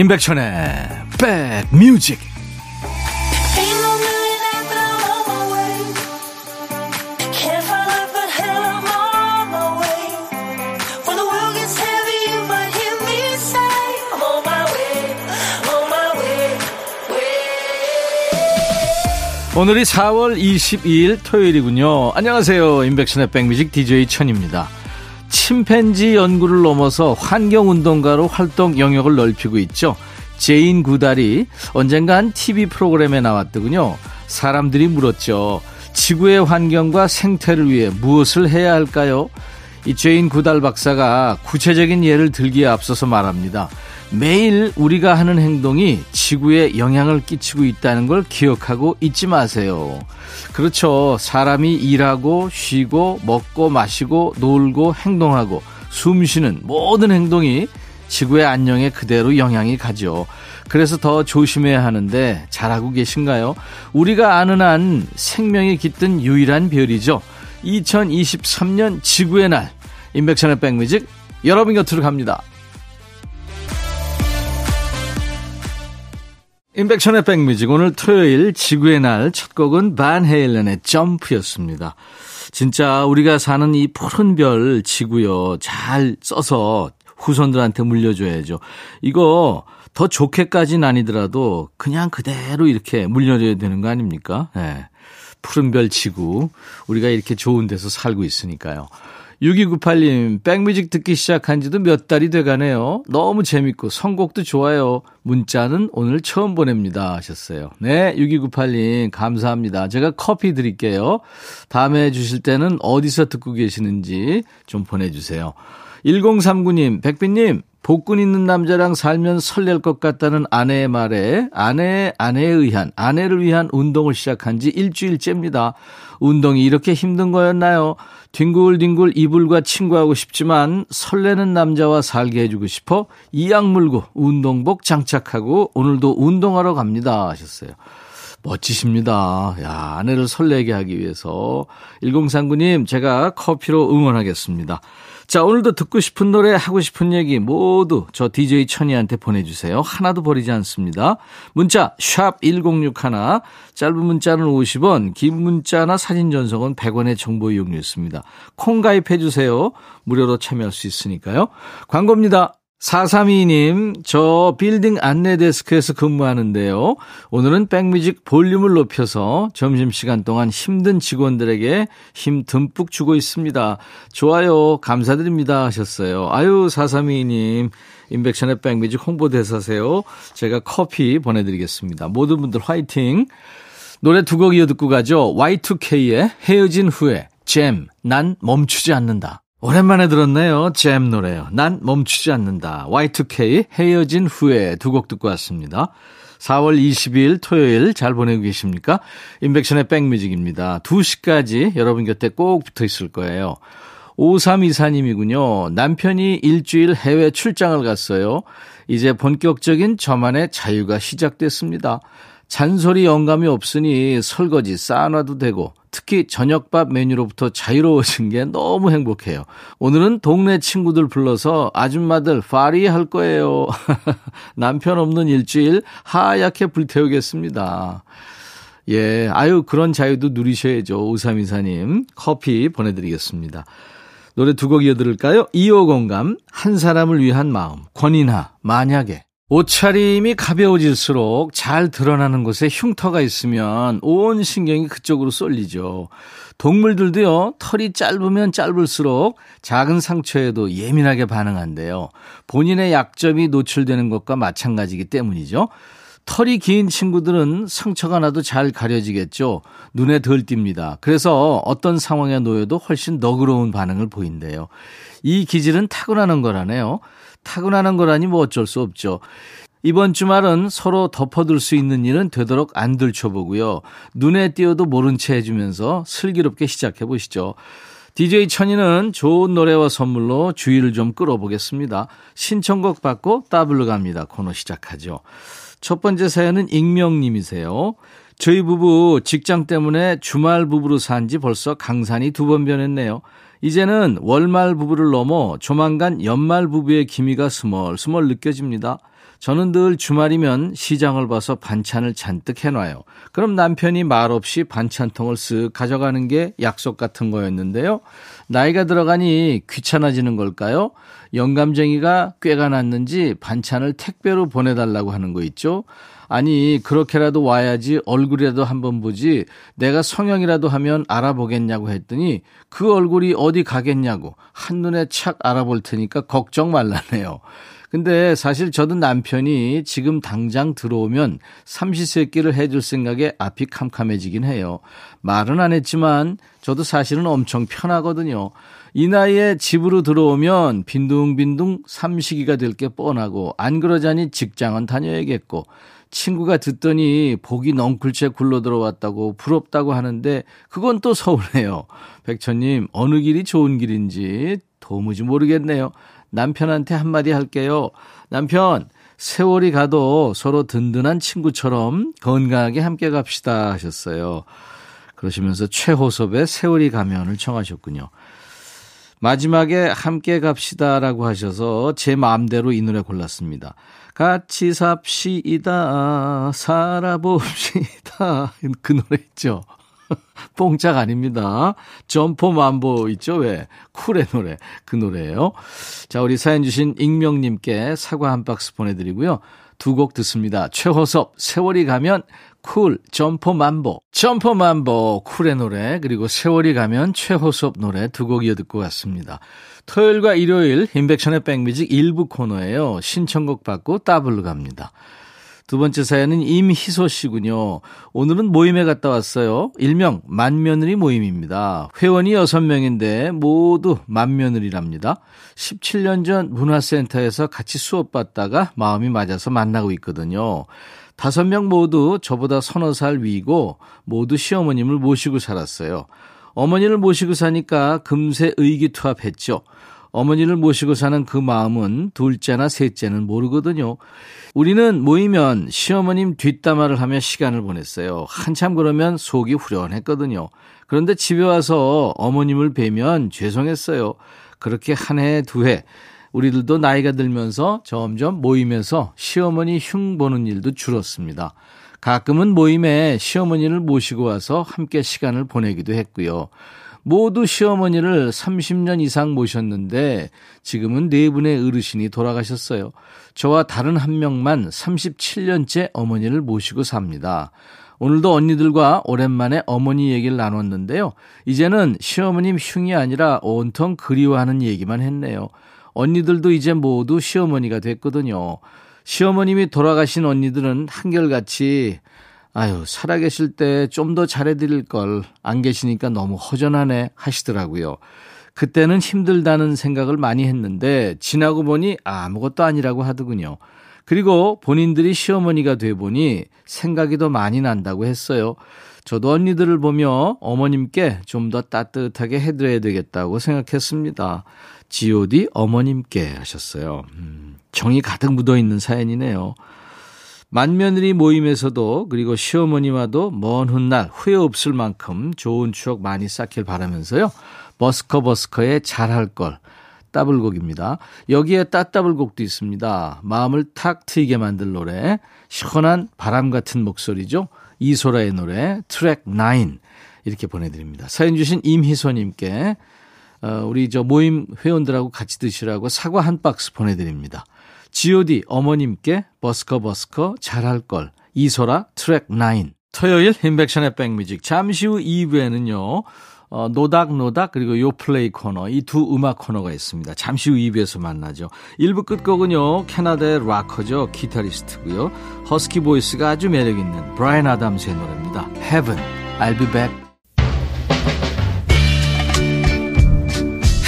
임백천의 백뮤직 오늘이 4월 22일 토요일이군요. 안녕하세요. 임백천의 백뮤직 DJ 천입니다. 침팬지 연구를 넘어서 환경운동가로 활동 영역을 넓히고 있죠. 제인 구달이 언젠가 한 TV 프로그램에 나왔더군요. 사람들이 물었죠. 지구의 환경과 생태를 위해 무엇을 해야 할까요? 이 제인 구달 박사가 구체적인 예를 들기에 앞서서 말합니다. 매일 우리가 하는 행동이 지구에 영향을 끼치고 있다는 걸 기억하고 잊지 마세요. 그렇죠. 사람이 일하고 쉬고 먹고 마시고 놀고 행동하고 숨 쉬는 모든 행동이 지구의 안녕에 그대로 영향이 가죠. 그래서 더 조심해야 하는데 잘하고 계신가요? 우리가 아는 한 생명이 깃든 유일한 별이죠. 2023년 지구의 날. 인백천의 백뮤직 여러분 곁으로 갑니다. 인백천의 백뮤직 오늘 토요일 지구의 날 첫 곡은 반 헤일렌의 점프였습니다. 진짜 우리가 사는 이 푸른 별 지구요 잘 써서 후손들한테 물려줘야죠. 이거 더 좋게까지는 아니더라도 그냥 그대로 이렇게 물려줘야 되는 거 아닙니까? 네. 푸른 별 지구 우리가 이렇게 좋은 데서 살고 있으니까요. 6298님, 백뮤직 듣기 시작한 지도 몇 달이 돼가네요. 너무 재밌고, 선곡도 좋아요. 문자는 오늘 처음 보냅니다. 하셨어요. 네, 6298님, 감사합니다. 제가 커피 드릴게요. 다음에 주실 때는 어디서 듣고 계시는지 좀 보내주세요. 1039님, 백빈님, 복근 있는 남자랑 살면 설렐 것 같다는 아내의 말에 아내, 아내에 의한, 아내를 위한 운동을 시작한 지 일주일째입니다. 운동이 이렇게 힘든 거였나요? 뒹굴뒹굴 이불과 친구하고 싶지만 설레는 남자와 살게 해주고 싶어 이악 물고 운동복 장착하고 오늘도 운동하러 갑니다 하셨어요. 멋지십니다. 야, 아내를 설레게 하기 위해서. 1039님, 제가 커피로 응원하겠습니다. 자, 오늘도 듣고 싶은 노래, 하고 싶은 얘기 모두 저 DJ 천이한테 보내주세요. 하나도 버리지 않습니다. 문자, 샵 1061, 짧은 문자는 50원, 긴 문자나 사진 전송은 100원의 정보 이용료였습니다. 콩 가입해주세요. 무료로 참여할 수 있으니까요. 광고입니다. 4322님, 저 빌딩 안내 데스크에서 근무하는데요. 오늘은 백뮤직 볼륨을 높여서 점심시간 동안 힘든 직원들에게 힘 듬뿍 주고 있습니다. 좋아요, 감사드립니다. 하셨어요. 아유, 4322님, 인백션의 백뮤직 홍보대사세요. 제가 커피 보내드리겠습니다. 모든 분들 화이팅! 노래 두 곡 이어 듣고 가죠. Y2K의 헤어진 후에, 잼, 난 멈추지 않는다. 오랜만에 들었네요. 잼 노래요. 난 멈추지 않는다. Y2K 헤어진 후에 두 곡 듣고 왔습니다. 4월 22일 토요일 잘 보내고 계십니까? 인백션의 백뮤직입니다. 2시까지 여러분 곁에 꼭 붙어 있을 거예요. 5324님이군요. 남편이 일주일 해외 출장을 갔어요. 이제 본격적인 저만의 자유가 시작됐습니다. 잔소리 영감이 없으니 설거지 쌓아놔도 되고 특히 저녁밥 메뉴로부터 자유로워진 게 너무 행복해요. 오늘은 동네 친구들 불러서 아줌마들 파리 할 거예요. 남편 없는 일주일 하얗게 불태우겠습니다. 예, 아유 그런 자유도 누리셔야죠. 오삼이사님 커피 보내드리겠습니다. 노래 두 곡 이어들을까요? 2호 공감 한 사람을 위한 마음 권인하 만약에 옷차림이 가벼워질수록 잘 드러나는 곳에 흉터가 있으면 온 신경이 그쪽으로 쏠리죠. 동물들도요, 털이 짧으면 짧을수록 작은 상처에도 예민하게 반응한대요. 본인의 약점이 노출되는 것과 마찬가지이기 때문이죠. 털이 긴 친구들은 상처가 나도 잘 가려지겠죠. 눈에 덜 띕니다. 그래서 어떤 상황에 놓여도 훨씬 너그러운 반응을 보인대요. 이 기질은 타고나는 거라네요. 타고나는 거라니 뭐 어쩔 수 없죠. 이번 주말은 서로 덮어둘 수 있는 일은 되도록 안 들춰보고요. 눈에 띄어도 모른 채 해주면서 슬기롭게 시작해 보시죠. DJ 천이는 좋은 노래와 선물로 주의를 좀 끌어보겠습니다. 신청곡 받고 따블로 갑니다. 코너 시작하죠. 첫 번째 사연은 익명님이세요. 저희 부부 직장 때문에 주말 부부로 산 지 벌써 강산이 두 번 변했네요. 이제는 월말 부부를 넘어 조만간 연말 부부의 기미가 스멀스멀 느껴집니다. 저는 늘 주말이면 시장을 봐서 반찬을 잔뜩 해놔요. 그럼 남편이 말없이 반찬통을 쓱 가져가는 게 약속 같은 거였는데요. 나이가 들어가니 귀찮아지는 걸까요? 영감쟁이가 꾀가 났는지 반찬을 택배로 보내달라고 하는 거 있죠? 아니, 그렇게라도 와야지 얼굴이라도 한번 보지 내가 성형이라도 하면 알아보겠냐고 했더니 그 얼굴이 어디 가겠냐고 한눈에 착 알아볼 테니까 걱정 말라네요. 근데 사실 저도 남편이 지금 당장 들어오면 삼시세끼를 해줄 생각에 앞이 캄캄해지긴 해요. 말은 안 했지만 저도 사실은 엄청 편하거든요. 이 나이에 집으로 들어오면 빈둥빈둥 삼식이가 될 게 뻔하고 안 그러자니 직장은 다녀야겠고 친구가 듣더니 복이 넝쿨채 굴러 들어왔다고 부럽다고 하는데 그건 또 서운해요. 백천님 어느 길이 좋은 길인지 도무지 모르겠네요. 남편한테 한마디 할게요. 남편 세월이 가도 서로 든든한 친구처럼 건강하게 함께 갑시다 하셨어요. 그러시면서 최호섭의 세월이 가면을 청하셨군요. 마지막에 함께 갑시다라고 하셔서 제 마음대로 이 노래 골랐습니다. 같이 삽시다, 살아봅시다. 그 노래 있죠. 뽕짝 아닙니다. 점포 만보 있죠? 왜? 쿨의 노래. 그 노래예요. 자, 우리 사연 주신 익명님께 사과 한 박스 보내드리고요. 두 곡 듣습니다. 최호섭, 세월이 가면 쿨, 점포 맘보. 점포 맘보, 쿨의 노래, 그리고 세월이 가면 최호섭 노래 두 곡 이어 듣고 왔습니다. 토요일과 일요일 인백션의 백뮤직 일부 코너예요. 신청곡 받고 따블로 갑니다. 두 번째 사연은 임희소 씨군요. 오늘은 모임에 갔다 왔어요. 일명 맏며느리 모임입니다. 회원이 6명인데 모두 맏며느리랍니다. 17년 전 문화센터에서 같이 수업 받다가 마음이 맞아서 만나고 있거든요. 다섯 명 모두 저보다 서너 살 위고 모두 시어머님을 모시고 살았어요. 어머니를 모시고 사니까 금세 의기투합했죠. 어머니를 모시고 사는 그 마음은 둘째나 셋째는 모르거든요. 우리는 모이면 시어머님 뒷담화를 하며 시간을 보냈어요. 한참 그러면 속이 후련했거든요. 그런데 집에 와서 어머님을 뵈면 죄송했어요. 그렇게 한 해, 두 해, 우리들도 나이가 들면서 점점 모임에서 시어머니 흉 보는 일도 줄었습니다. 가끔은 모임에 시어머니를 모시고 와서 함께 시간을 보내기도 했고요. 모두 시어머니를 30년 이상 모셨는데 지금은 네 분의 어르신이 돌아가셨어요. 저와 다른 한 명만 37년째 어머니를 모시고 삽니다. 오늘도 언니들과 오랜만에 어머니 얘기를 나눴는데요. 이제는 시어머님 흉이 아니라 온통 그리워하는 얘기만 했네요. 언니들도 이제 모두 시어머니가 됐거든요. 시어머님이 돌아가신 언니들은 한결같이 아유, 살아계실 때 좀 더 잘해드릴 걸, 안 계시니까 너무 허전하네 하시더라고요. 그때는 힘들다는 생각을 많이 했는데, 지나고 보니 아무것도 아니라고 하더군요. 그리고 본인들이 시어머니가 돼 보니 생각이 더 많이 난다고 했어요. 저도 언니들을 보며 어머님께 좀 더 따뜻하게 해드려야 되겠다고 생각했습니다. GOD 어머님께 하셨어요. 음, 정이 가득 묻어 있는 사연이네요. 만며느리 모임에서도 그리고 시어머니와도 먼 훗날 후회 없을 만큼 좋은 추억 많이 쌓길 바라면서요. 버스커 버스커의 잘할 걸 따블곡입니다. 여기에 따따블곡도 있습니다. 마음을 탁 트이게 만들 노래, 시원한 바람 같은 목소리죠. 이소라의 노래 트랙 9 이렇게 보내드립니다. 사연 주신 임희선님께 어, 우리 저 모임 회원들하고 같이 드시라고 사과 한 박스 보내드립니다. GOD 어머님께 버스커 버스커 잘할 걸 이소라 트랙 9 토요일 임백천의 백뮤직 잠시 후 2부에는요 어, 노닥노닥 그리고 요플레이 코너 이 두 음악 코너가 있습니다. 잠시 후 2부에서 만나죠. 1부 끝곡은요 캐나다의 락커죠 기타리스트고요 허스키 보이스가 아주 매력 있는 브라이언 아담스의 노래입니다. Heaven I'll be back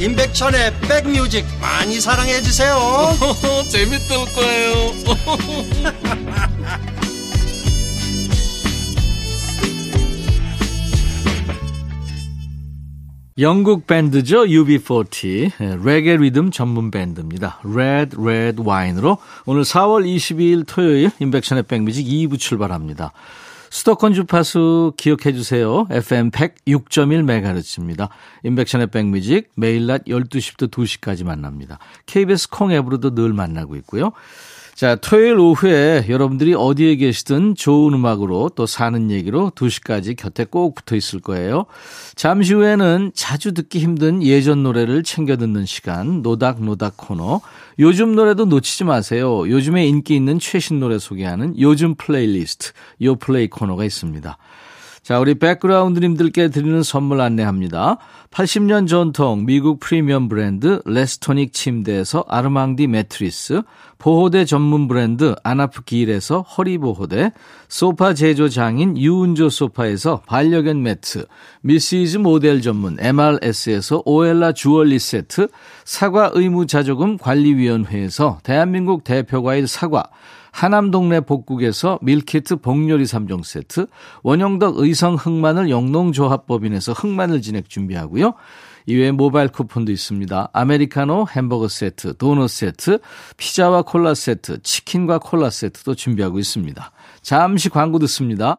임백천의 백뮤직 많이 사랑해 주세요. 재밌을 거예요. 영국 밴드죠. UB40. 예, 레게 리듬 전문 밴드입니다. Red Red Wine으로 오늘 4월 22일 토요일 임백천의 백뮤직 2부 출발합니다. 수도권 주파수 기억해 주세요. FM 106.1MHz입니다. 임백천의 백뮤직 매일 낮 12시부터 2시까지 만납니다. KBS 콩 앱으로도 늘 만나고 있고요. 자, 토요일 오후에 여러분들이 어디에 계시든 좋은 음악으로 또 사는 얘기로 2시까지 곁에 꼭 붙어 있을 거예요. 잠시 후에는 자주 듣기 힘든 예전 노래를 챙겨 듣는 시간, 노닥노닥 코너. 요즘 노래도 놓치지 마세요. 요즘에 인기 있는 최신 노래 소개하는 요즘 플레이리스트, 요 플레이 코너가 있습니다. 자, 우리 백그라운드님들께 드리는 선물 안내합니다. 80년 전통 미국 프리미엄 브랜드 레스토닉 침대에서 아르망디 매트리스, 보호대 전문 브랜드 아나프 길에서 허리보호대, 소파 제조 장인 유운조 소파에서 반려견 매트, 미시즈 모델 전문 MRS에서 오엘라 주얼리 세트, 사과 의무 자조금 관리위원회에서 대한민국 대표 과일 사과, 하남 동네 복국에서 밀키트 복요리 3종 세트, 원형덕 의성 흑마늘 영농조합법인에서 흑마늘 진액 준비하고요. 이외에 모바일 쿠폰도 있습니다. 아메리카노 햄버거 세트, 도넛 세트, 피자와 콜라 세트, 치킨과 콜라 세트도 준비하고 있습니다. 잠시 광고 듣습니다.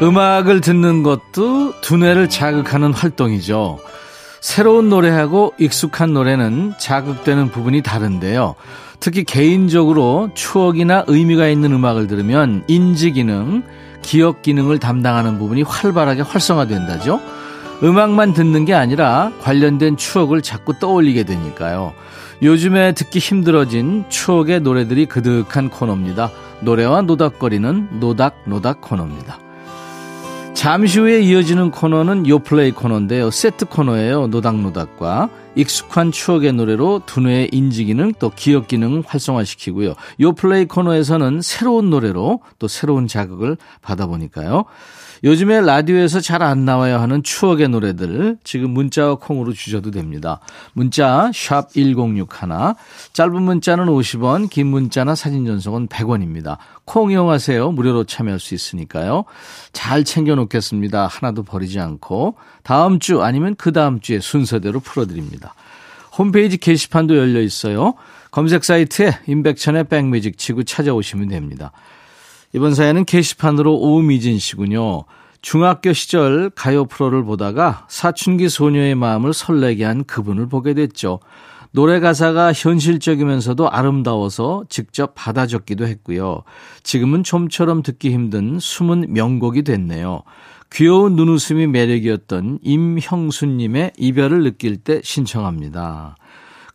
음악을 듣는 것도 두뇌를 자극하는 활동이죠. 새로운 노래하고 익숙한 노래는 자극되는 부분이 다른데요. 특히 개인적으로 추억이나 의미가 있는 음악을 들으면 인지 기능, 기억 기능을 담당하는 부분이 활발하게 활성화된다죠. 음악만 듣는 게 아니라 관련된 추억을 자꾸 떠올리게 되니까요. 요즘에 듣기 힘들어진 추억의 노래들이 그득한 코너입니다. 노래와 노닥거리는 노닥노닥 코너입니다. 잠시 후에 이어지는 코너는 요플레이 코너인데요. 세트 코너예요. 노닥노닥과 익숙한 추억의 노래로 두뇌의 인지 기능 또 기억 기능을 활성화시키고요. 요플레이 코너에서는 새로운 노래로 또 새로운 자극을 받아보니까요. 요즘에 라디오에서 잘 안 나와야 하는 추억의 노래들 지금 문자와 콩으로 주셔도 됩니다. 문자 1061, 짧은 문자는 50원, 긴 문자나 사진 전송은 100원입니다. 콩 이용하세요. 무료로 참여할 수 있으니까요. 잘 챙겨 놓겠습니다. 하나도 버리지 않고 다음 주 아니면 그 다음 주에 순서대로 풀어드립니다. 홈페이지 게시판도 열려 있어요. 검색 사이트에 임백천의 백뮤직 치고 찾아오시면 됩니다. 이번 사연은 게시판으로 오미진 씨군요. 중학교 시절 가요 프로를 보다가 사춘기 소녀의 마음을 설레게 한 그분을 보게 됐죠. 노래 가사가 현실적이면서도 아름다워서 직접 받아 적기도 했고요. 지금은 좀처럼 듣기 힘든 숨은 명곡이 됐네요. 귀여운 눈웃음이 매력이었던 임형수님의 이별을 느낄 때 신청합니다.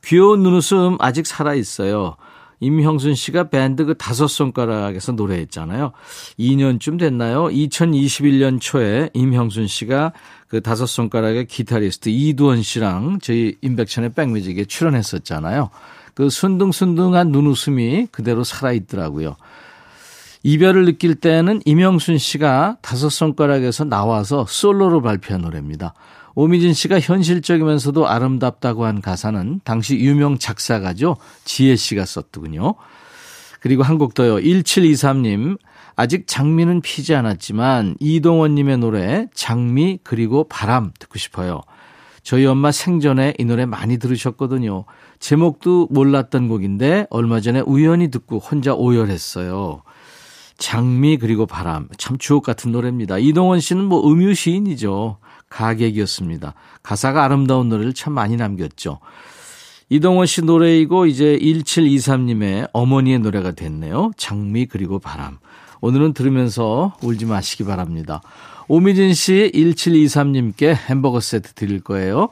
귀여운 눈웃음 아직 살아있어요. 임형순 씨가 밴드 그 다섯 손가락에서 노래했잖아요. 2년쯤 됐나요? 2021년 초에 임형순 씨가 그 다섯 손가락의 기타리스트 이두원 씨랑 저희 임백천의 백뮤직에 출연했었잖아요. 그 순둥순둥한 눈웃음이 그대로 살아있더라고요. 이별을 느낄 때는 임형순 씨가 다섯 손가락에서 나와서 솔로로 발표한 노래입니다. 오미진 씨가 현실적이면서도 아름답다고 한 가사는 당시 유명 작사가죠. 지혜 씨가 썼더군요. 그리고 한 곡 더요. 1723님. 아직 장미는 피지 않았지만 이동원님의 노래 장미 그리고 바람 듣고 싶어요. 저희 엄마 생전에 이 노래 많이 들으셨거든요. 제목도 몰랐던 곡인데 얼마 전에 우연히 듣고 혼자 오열했어요. 장미 그리고 바람 참 주옥 같은 노래입니다. 이동원 씨는 뭐 음유 시인이죠. 가객이었습니다. 가사가 아름다운 노래를 참 많이 남겼죠. 이동원 씨 노래이고 이제 1723님의 어머니의 노래가 됐네요. 장미 그리고 바람. 오늘은 들으면서 울지 마시기 바랍니다. 오미진 씨 1723님께 햄버거 세트 드릴 거예요.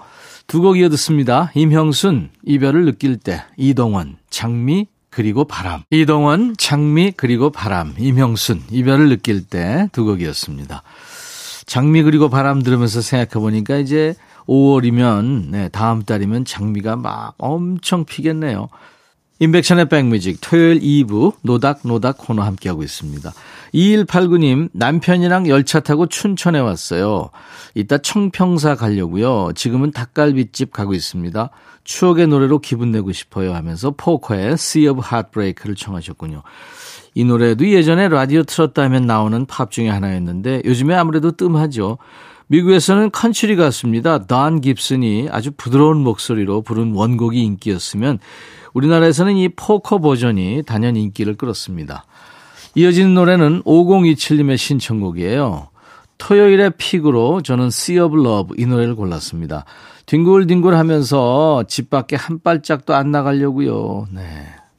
두 곡 이어 듣습니다. 임형순, 이별을 느낄 때, 이동원, 장미, 그리고 바람. 이동원, 장미, 그리고 바람. 임형순, 이별을 느낄 때 두 곡이었습니다. 장미 그리고 바람 들으면서 생각해 보니까 이제 5월이면, 네, 다음 달이면 장미가 막 엄청 피겠네요. 임백천의 백뮤직 토요일 2부 노닥노닥 코너 함께하고 있습니다. 2189님 남편이랑 열차 타고 춘천에 왔어요. 이따 청평사 가려고요. 지금은 닭갈비집 가고 있습니다. 추억의 노래로 기분 내고 싶어요 하면서 포코의 Sea of Heartbreak를 청하셨군요. 이 노래도 예전에 라디오 틀었다 하면 나오는 팝 중에 하나였는데 요즘에 아무래도 뜸하죠. 미국에서는 컨츄리 가수입니다. 돈 깁슨이 아주 부드러운 목소리로 부른 원곡이 인기였으면 우리나라에서는 이 포코 버전이 단연 인기를 끌었습니다. 이어지는 노래는 5027님의 신청곡이에요. 토요일의 pick으로 저는 Sea of Love 이 노래를 골랐습니다. 뒹굴뒹굴 하면서 집 밖에 한 발짝도 안 나가려고요. 네.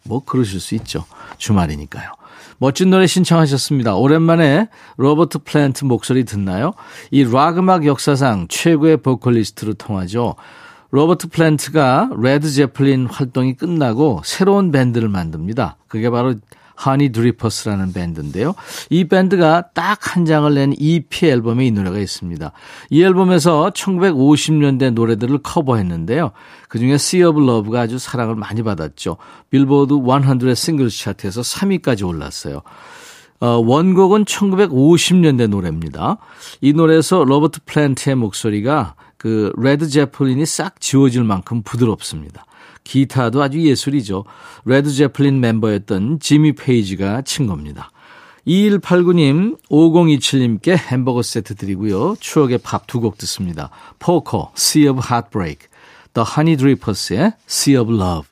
뭐 그러실 수 있죠. 주말이니까요. 멋진 노래 신청하셨습니다. 오랜만에 로버트 플랜트 목소리 듣나요? 이 락 음악 역사상 최고의 보컬리스트로 통하죠. 로버트 플랜트가 레드 제플린 활동이 끝나고 새로운 밴드를 만듭니다. 그게 바로 하니 드리퍼스라는 밴드인데요. 이 밴드가 딱 한 장을 낸 EP 앨범에 이 노래가 있습니다. 이 앨범에서 1950년대 노래들을 커버했는데요. 그중에 Sea of Love가 아주 사랑을 많이 받았죠. 빌보드 100 싱글 차트에서 3위까지 올랐어요. 어, 원곡은 1950년대 노래입니다. 이 노래에서 로버트 플랜트의 목소리가 그 레드 제플린이 싹 지워질 만큼 부드럽습니다. 기타도 아주 예술이죠. 레드 제플린 멤버였던 지미 페이지가 친 겁니다. 2189님, 5027님께 햄버거 세트 드리고요. 추억의 팝 두 곡 듣습니다. 포코, Sea of Heartbreak, The Honey Drippers의 Sea of Love.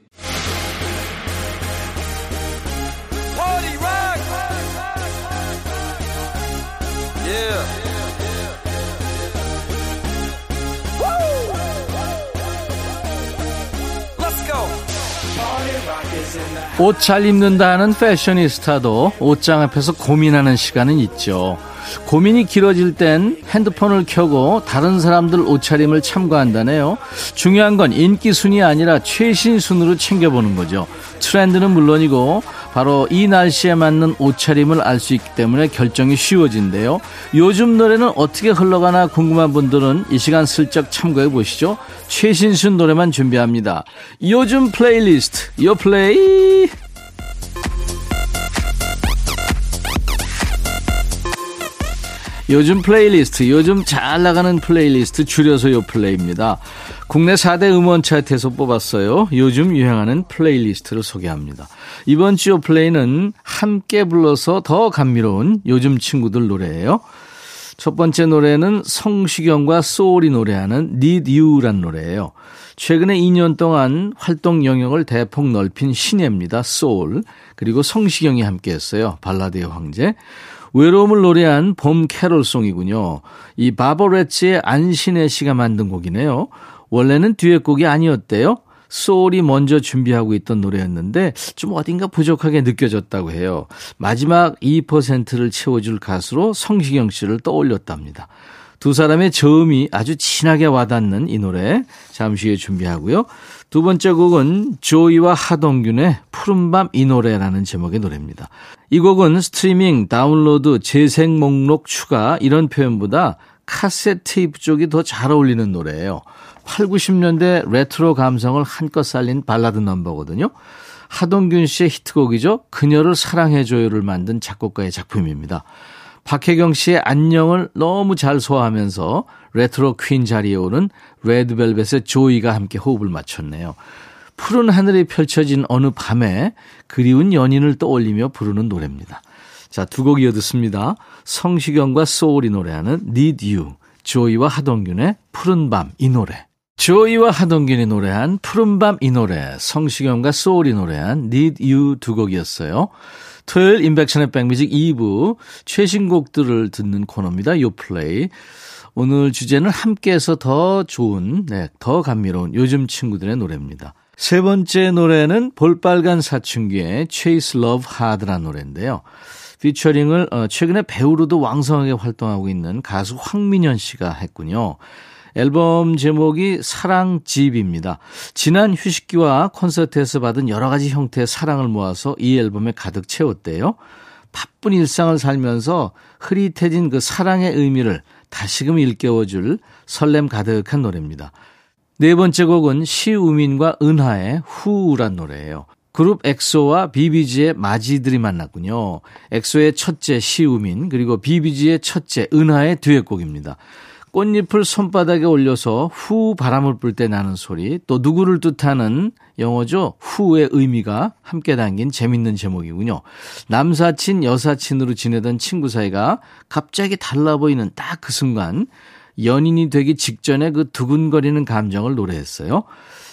옷 잘 입는다는 패셔니스타도 옷장 앞에서 고민하는 시간은 있죠. 고민이 길어질 땐 핸드폰을 켜고 다른 사람들 옷차림을 참고한다네요. 중요한 건 인기 순이 아니라 최신 순으로 챙겨보는 거죠. 트렌드는 물론이고 바로 이 날씨에 맞는 옷차림을 알 수 있기 때문에 결정이 쉬워진대요. 요즘 노래는 어떻게 흘러가나 궁금한 분들은 이 시간 슬쩍 참고해 보시죠. 최신순 노래만 준비합니다. 요즘 플레이리스트, 요 플레이. 요즘 플레이리스트, 요즘 잘 나가는 플레이리스트 줄여서 요 플레이입니다. 국내 4대 음원 차트에서 뽑았어요. 요즘 유행하는 플레이리스트를 소개합니다. 이번 주 요 플레이는 함께 불러서 더 감미로운 요즘 친구들 노래예요. 첫 번째 노래는 성시경과 소울이 노래하는 Need You란 노래예요. 최근에 2년 동안 활동 영역을 대폭 넓힌 신예입니다. 소울. 그리고 성시경이 함께 했어요. 발라드의 황제. 외로움을 노래한 봄 캐롤송이군요. 이 바버레츠의 안신혜 씨가 만든 곡이네요. 원래는 듀엣곡이 아니었대요. 소울이 먼저 준비하고 있던 노래였는데 좀 어딘가 부족하게 느껴졌다고 해요. 마지막 2%를 채워줄 가수로 성시경 씨를 떠올렸답니다. 두 사람의 저음이 아주 진하게 와닿는 이 노래 잠시 후에 준비하고요. 두 번째 곡은 조이와 하동균의 푸른밤 이 노래라는 제목의 노래입니다. 이 곡은 스트리밍, 다운로드, 재생 목록 추가 이런 표현보다 카세트 테이프 쪽이 더 잘 어울리는 노래예요. 8, 90년대 레트로 감성을 한껏 살린 발라드 넘버거든요. 하동균 씨의 히트곡이죠. 그녀를 사랑해줘요를 만든 작곡가의 작품입니다. 박혜경 씨의 안녕을 너무 잘 소화하면서 레트로 퀸 자리에 오른 레드벨벳의 조이가 함께 호흡을 맞췄네요. 푸른 하늘이 펼쳐진 어느 밤에 그리운 연인을 떠올리며 부르는 노래입니다. 자, 두 곡 이어 듣습니다. 성시경과 소울이 노래하는 Need You, 조이와 하동균의 푸른 밤 이 노래. 조이와 하동균이 노래한 푸른밤 이 노래, 성시경과 소울이 노래한 Need You 두 곡이었어요. 토요일 임백천의 백뮤직 2부 최신곡들을 듣는 코너입니다. 요플레이. 오늘 주제는 함께해서 더 좋은, 네, 더 감미로운 요즘 친구들의 노래입니다. 세 번째 노래는 볼빨간 사춘기의 Chase Love Hard라는 노래인데요. 피처링을 어, 최근에 배우로도 왕성하게 활동하고 있는 가수 황민현 씨가 했군요. 앨범 제목이 사랑집입니다. 지난 휴식기와 콘서트에서 받은 여러 가지 형태의 사랑을 모아서 이 앨범에 가득 채웠대요. 바쁜 일상을 살면서 흐릿해진 그 사랑의 의미를 다시금 일깨워줄 설렘 가득한 노래입니다. 네 번째 곡은 시우민과 은하의 후우란 노래예요. 그룹 엑소와 비비지의 마지들이 만났군요. 엑소의 첫째 시우민 그리고 비비지의 첫째 은하의 듀엣곡입니다. 꽃잎을 손바닥에 올려서 후 바람을 불 때 나는 소리, 또 누구를 뜻하는 영어죠. 후의 의미가 함께 담긴 재밌는 제목이군요. 남사친, 여사친으로 지내던 친구 사이가 갑자기 달라 보이는 딱 그 순간 연인이 되기 직전에 그 두근거리는 감정을 노래했어요.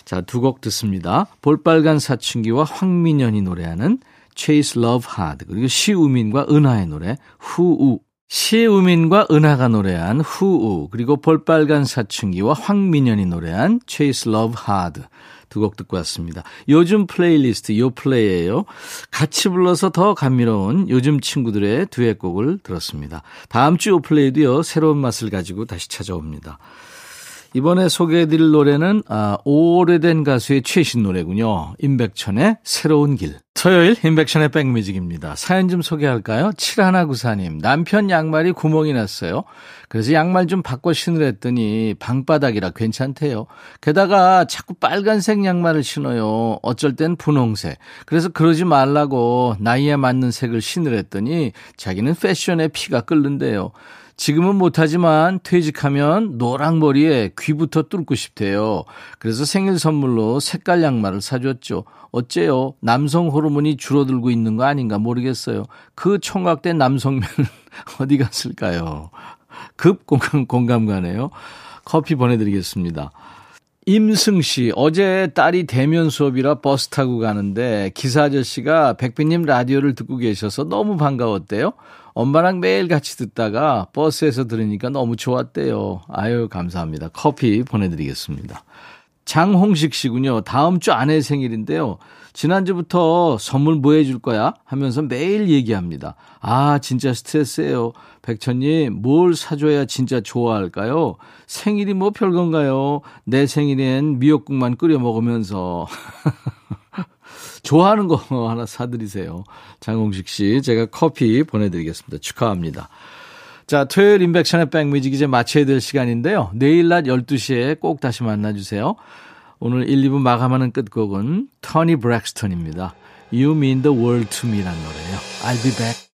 자, 두 곡 듣습니다. 볼빨간 사춘기와 황민현이 노래하는 Chase Love Hard, 그리고 시우민과 은하의 노래 후우. 시우민과 은하가 노래한 후우 그리고 볼빨간 사춘기와 황민현이 노래한 Chase Love Hard 두 곡 듣고 왔습니다. 요즘 플레이리스트 요 플레이예요. 같이 불러서 더 감미로운 요즘 친구들의 듀엣곡을 들었습니다. 다음 주 요 플레이도요 새로운 맛을 가지고 다시 찾아옵니다. 이번에 소개해드릴 노래는 아, 오래된 가수의 최신 노래군요. 임백천의 새로운 길. 토요일 임백천의 백뮤직입니다. 사연 좀 소개할까요? 7194님. 남편 양말이 구멍이 났어요. 그래서 양말 좀 바꿔 신으랬더니 방바닥이라 괜찮대요. 게다가 자꾸 빨간색 양말을 신어요. 어쩔 땐 분홍색. 그래서 그러지 말라고 나이에 맞는 색을 신으랬더니 자기는 패션에 피가 끓는데요. 지금은 못하지만 퇴직하면 노랑머리에 귀부터 뚫고 싶대요. 그래서 생일 선물로 색깔 양말을 사줬죠. 어째요? 남성 호르몬이 줄어들고 있는 거 아닌가 모르겠어요. 그 총각된 남성면 어디 갔을까요? 급 공감, 공감 가네요. 커피 보내드리겠습니다. 임승 씨, 어제 딸이 대면 수업이라 버스 타고 가는데 기사 아저씨가 백비님 라디오를 듣고 계셔서 너무 반가웠대요. 엄마랑 매일 같이 듣다가 버스에서 들으니까 너무 좋았대요. 아유, 감사합니다. 커피 보내드리겠습니다. 장홍식 씨군요. 다음 주 아내 생일인데요. 지난주부터 선물 뭐 해줄 거야? 하면서 매일 얘기합니다. 아, 진짜 스트레스예요. 백천님, 뭘 사줘야 진짜 좋아할까요? 생일이 뭐 별건가요? 내 생일엔 미역국만 끓여 먹으면서. 좋아하는 거 하나 사드리세요. 장홍식 씨, 제가 커피 보내드리겠습니다. 축하합니다. 자, 토요일 인백션의 백뮤직 이제 마쳐야 될 시간인데요. 내일 낮 12시에 꼭 다시 만나주세요. 오늘 1, 2부 마감하는 끝곡은 터니 브렉스턴입니다. You mean the world to me란 노래예요. I'll be back.